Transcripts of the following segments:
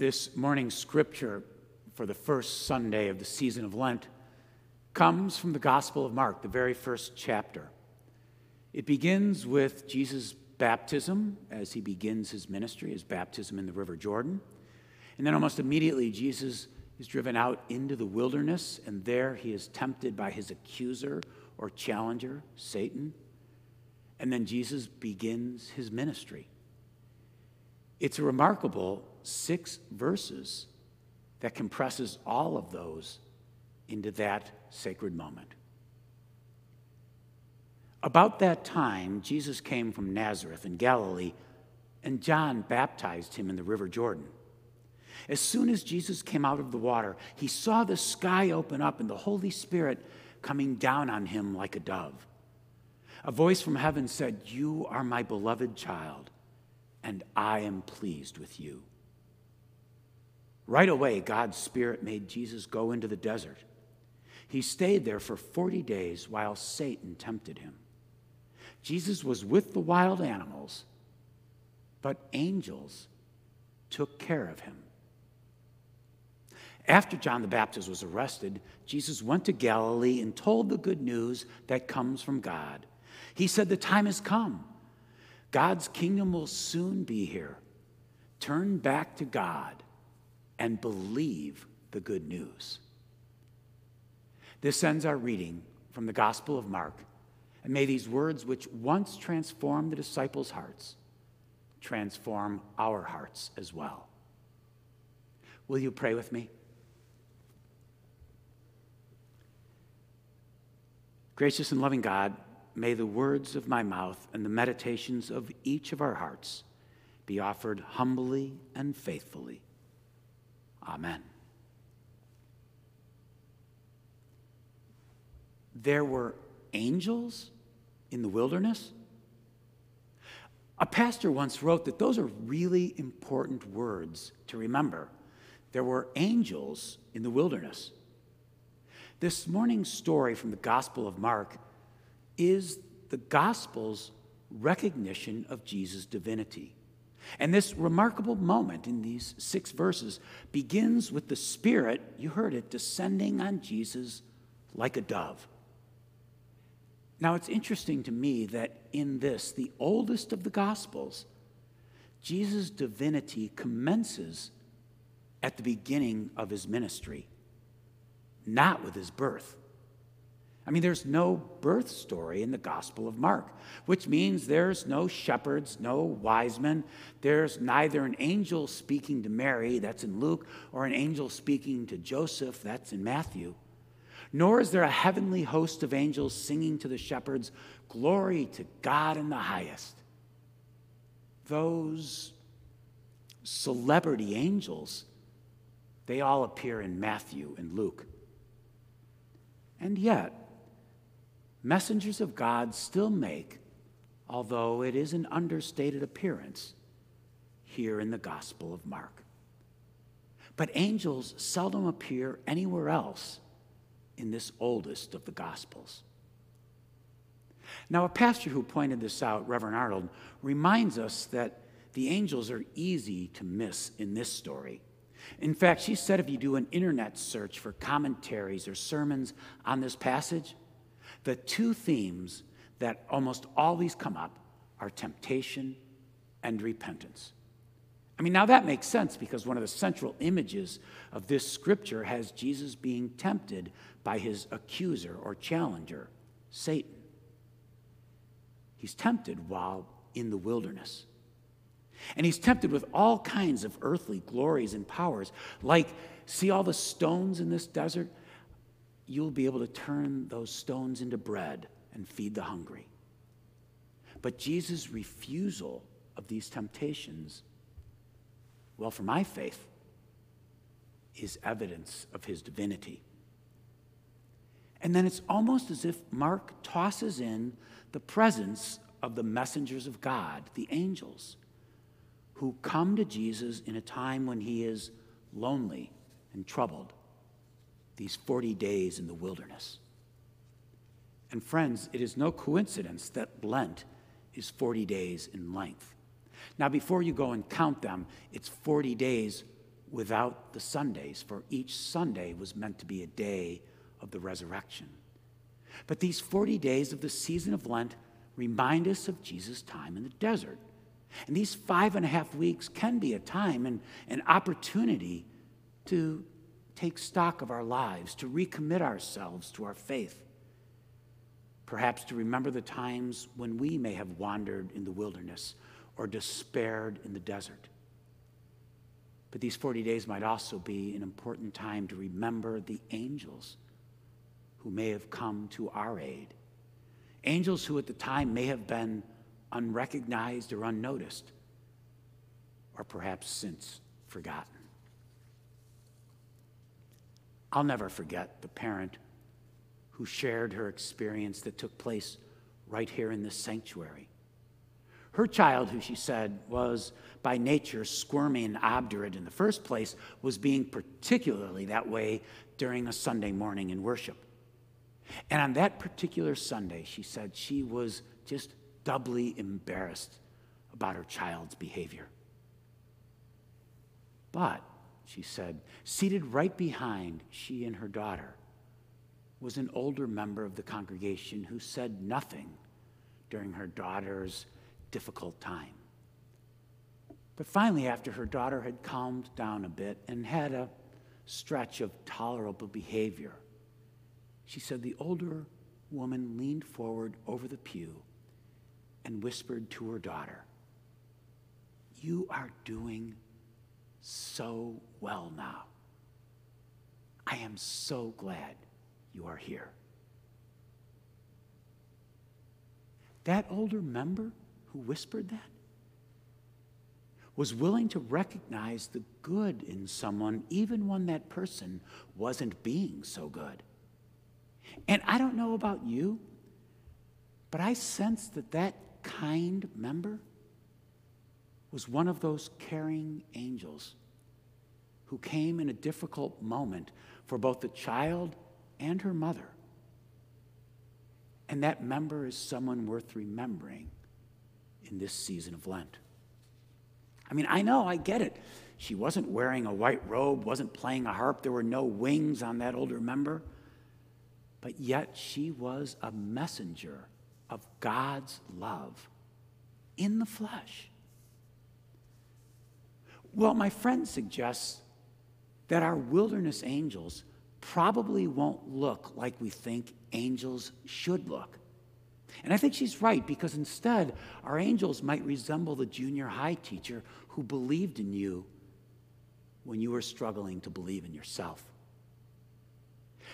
This morning's scripture for the first Sunday of the season of Lent comes from the Gospel of Mark, the very first chapter. It begins with Jesus' baptism as he begins his ministry, his baptism in the River Jordan. And then almost immediately, Jesus is driven out into the wilderness, and there he is tempted by his accuser or challenger, Satan. And then Jesus begins his ministry. It's a remarkable six verses that compresses all of those into that sacred moment. About that time, Jesus came from Nazareth in Galilee, and John baptized him in the River Jordan. As soon as Jesus came out of the water, he saw the sky open up and the Holy Spirit coming down on him like a dove. A voice from heaven said, You are my beloved child, and I am pleased with you. Right away, God's Spirit made Jesus go into the desert. He stayed there for 40 days while Satan tempted him. Jesus was with the wild animals, but angels took care of him. After John the Baptist was arrested, Jesus went to Galilee and told the good news that comes from God. He said, The time has come. God's kingdom will soon be here. Turn back to God and believe the good news. This ends our reading from the Gospel of Mark. And may these words, which once transformed the disciples' hearts, transform our hearts as well. Will you pray with me? Gracious and loving God, may the words of my mouth and the meditations of each of our hearts be offered humbly and faithfully. Amen. There were angels in the wilderness? A pastor once wrote that those are really important words to remember. There were angels in the wilderness. This morning's story from the Gospel of Mark is the Gospel's recognition of Jesus' divinity. And this remarkable moment in these six verses begins with the Spirit, you heard it, descending on Jesus like a dove. Now, it's interesting to me that in this, the oldest of the Gospels, Jesus' divinity commences at the beginning of his ministry, not with his birth. I mean, there's no birth story in the Gospel of Mark, which means there's no shepherds, no wise men. There's neither an angel speaking to Mary, that's in Luke, or an angel speaking to Joseph, that's in Matthew nor is there a heavenly host of angels singing to the shepherds, Glory to God in the highest. Those celebrity angels, they all appear in Matthew and Luke. And yet, messengers of God still make, although it is an understated appearance, here in the Gospel of Mark. But angels seldom appear anywhere else in this oldest of the Gospels. Now, a pastor who pointed this out, Reverend Arnold, reminds us that the angels are easy to miss in this story. In fact, she said if you do an internet search for commentaries or sermons on this passage, the two themes that almost always come up are temptation and repentance. I mean, now that makes sense because one of the central images of this scripture has Jesus being tempted by his accuser or challenger, Satan. He's tempted while in the wilderness. And he's tempted with all kinds of earthly glories and powers. Like, see all the stones in this desert? You'll be able to turn those stones into bread and feed the hungry. But Jesus' refusal of these temptations well, for my faith, is evidence of his divinity. And then it's almost as if Mark tosses in the presence of the messengers of God, the angels, who come to Jesus in a time when he is lonely and troubled, these 40 days in the wilderness. And friends, it is no coincidence that Lent is 40 days in length. Now, before you go and count them, it's 40 days without the Sundays, for each Sunday was meant to be a day of the resurrection. But these 40 days of the season of Lent remind us of Jesus' time in the desert. And these five and a half weeks can be a time and an opportunity to take stock of our lives, to recommit ourselves to our faith. Perhaps to remember the times when we may have wandered in the wilderness or despaired in the desert. But these 40 days might also be an important time to remember the angels who may have come to our aid. Angels who at the time may have been unrecognized or unnoticed, or perhaps since forgotten. I'll never forget the parent who shared her experience that took place right here in this sanctuary. Her child, who she said was by nature squirmy and obdurate in the first place, was being particularly that way during a Sunday morning in worship. And on that particular Sunday, she said she was just doubly embarrassed about her child's behavior. But, she said, seated right behind she and her daughter was an older member of the congregation who said nothing during her daughter's difficult time. But finally, after her daughter had calmed down a bit and had a stretch of tolerable behavior, she said the older woman leaned forward over the pew and whispered to her daughter, You are doing so well now. I am so glad you are here. That older member who whispered that was willing to recognize the good in someone even when that person wasn't being so good. And I don't know about you, but I sense that that kind member was one of those caring angels who came in a difficult moment for both the child and her mother. And that member is someone worth remembering in this season of Lent. I mean, I know, I get it. She wasn't wearing a white robe, wasn't playing a harp, there were no wings on that older member but yet she was a messenger of God's love in the flesh. Well, my friend suggests that our wilderness angels probably won't look like we think angels should look. And I think she's right because instead, our angels might resemble the junior high teacher who believed in you when you were struggling to believe in yourself.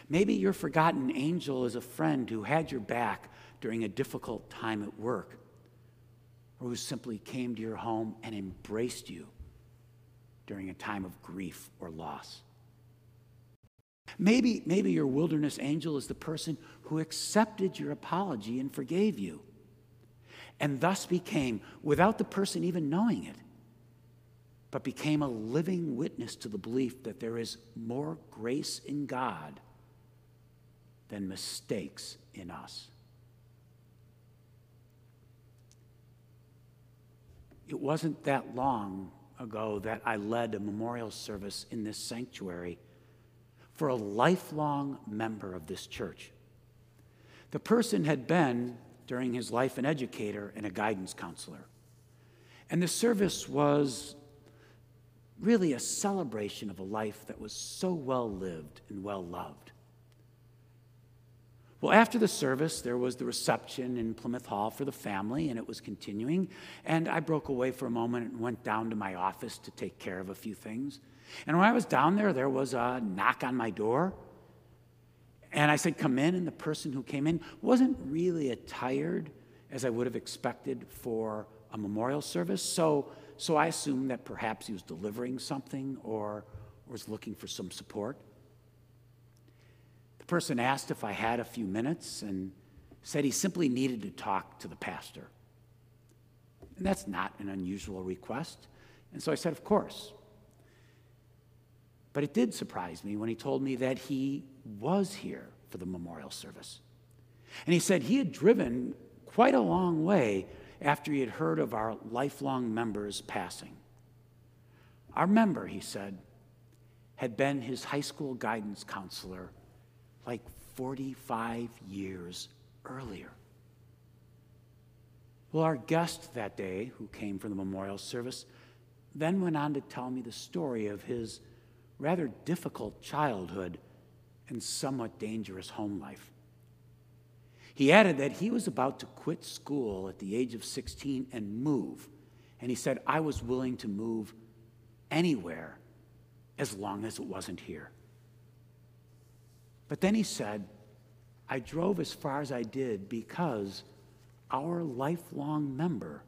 Maybe your forgotten angel is a friend who had your back during a difficult time at work, or who simply came to your home and embraced you during a time of grief or loss. Maybe, maybe your wilderness angel is the person who accepted your apology and forgave you, and thus became, without the person even knowing it, but became a living witness to the belief that there is more grace in God than mistakes in us. It wasn't that long ago that I led a memorial service in this sanctuary for a lifelong member of this church. The person had been, during his life, an educator and a guidance counselor. And the service was really a celebration of a life that was so well lived and well loved. Well, after the service, there was the reception in Plymouth Hall for the family, and it was continuing. And I broke away for a moment and went down to my office to take care of a few things. And when I was down there, there was a knock on my door. And I said, Come in. And the person who came in wasn't really attired as I would have expected for a memorial service. So, so I assumed that perhaps he was delivering something or was looking for some support. The person asked if I had a few minutes and said he simply needed to talk to the pastor. And that's not an unusual request. And so I said, Of course. But it did surprise me when he told me that he was here for the memorial service. And he said he had driven quite a long way after he had heard of our lifelong member's passing. Our member, he said, had been his high school guidance counselor like 45 years earlier. Well, our guest that day, who came for the memorial service, then went on to tell me the story of his rather difficult childhood and somewhat dangerous home life. He added that he was about to quit school at the age of 16 and move. And he said, I was willing to move anywhere as long as it wasn't here. But then he said, I drove as far as I did because our lifelong member,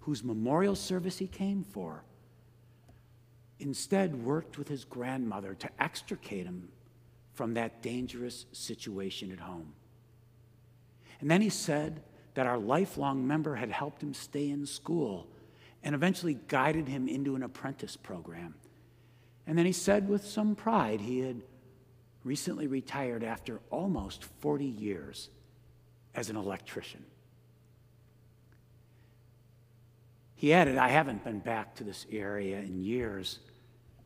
whose memorial service he came for, instead worked with his grandmother to extricate him from that dangerous situation at home. And then he said that our lifelong member had helped him stay in school and eventually guided him into an apprentice program. And then he said with some pride he had recently retired after almost 40 years as an electrician. He added, I haven't been back to this area in years,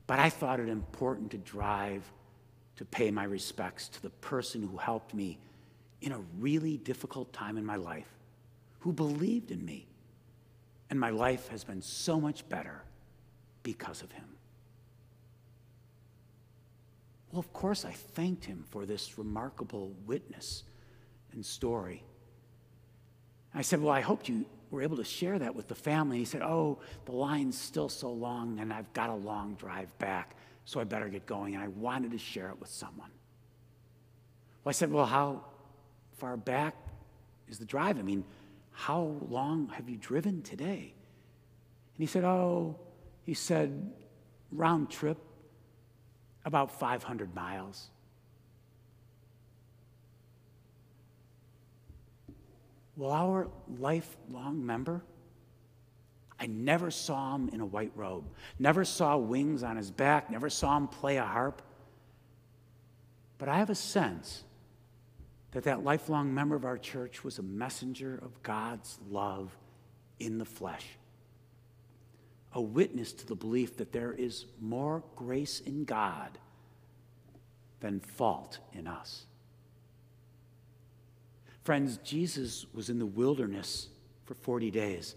but I thought it important to drive to pay my respects to the person who helped me in a really difficult time in my life, who believed in me. And my life has been so much better because of him. Well, of course, I thanked him for this remarkable witness and story. I said, Well, I hoped you were able to share that with the family. He said, Oh, the line's still so long, and I've got a long drive back, so I better get going. And I wanted to share it with someone. Well, I said, Well, how far back is the drive? I mean, how long have you driven today? And he said, Oh, he said, round trip, about 500 miles. Well, our lifelong member, I never saw him in a white robe, never saw wings on his back, never saw him play a harp. But I have a sense that that lifelong member of our church was a messenger of God's love in the flesh, a witness to the belief that there is more grace in God than fault in us. Friends, Jesus was in the wilderness for 40 days,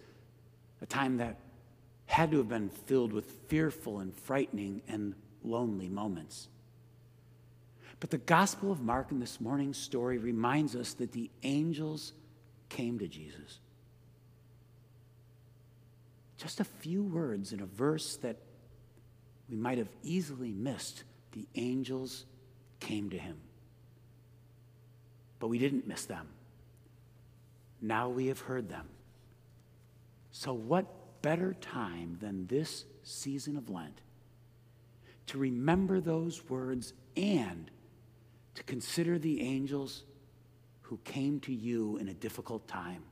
a time that had to have been filled with fearful and frightening and lonely moments. But the Gospel of Mark in this morning's story reminds us that the angels came to Jesus. Just a few words in a verse that we might have easily missed. The angels came to him. But we didn't miss them. Now we have heard them. So, what better time than this season of Lent to remember those words and to consider the angels who came to you in a difficult time,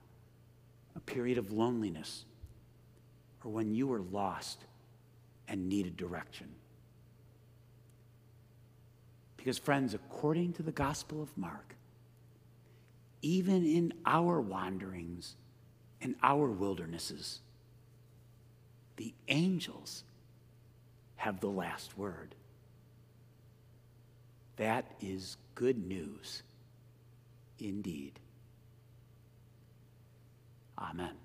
a period of loneliness, or when you were lost and needed direction. Because, friends, according to the Gospel of Mark, even in our wanderings and our wildernesses, the angels have the last word. That is good news indeed. Amen.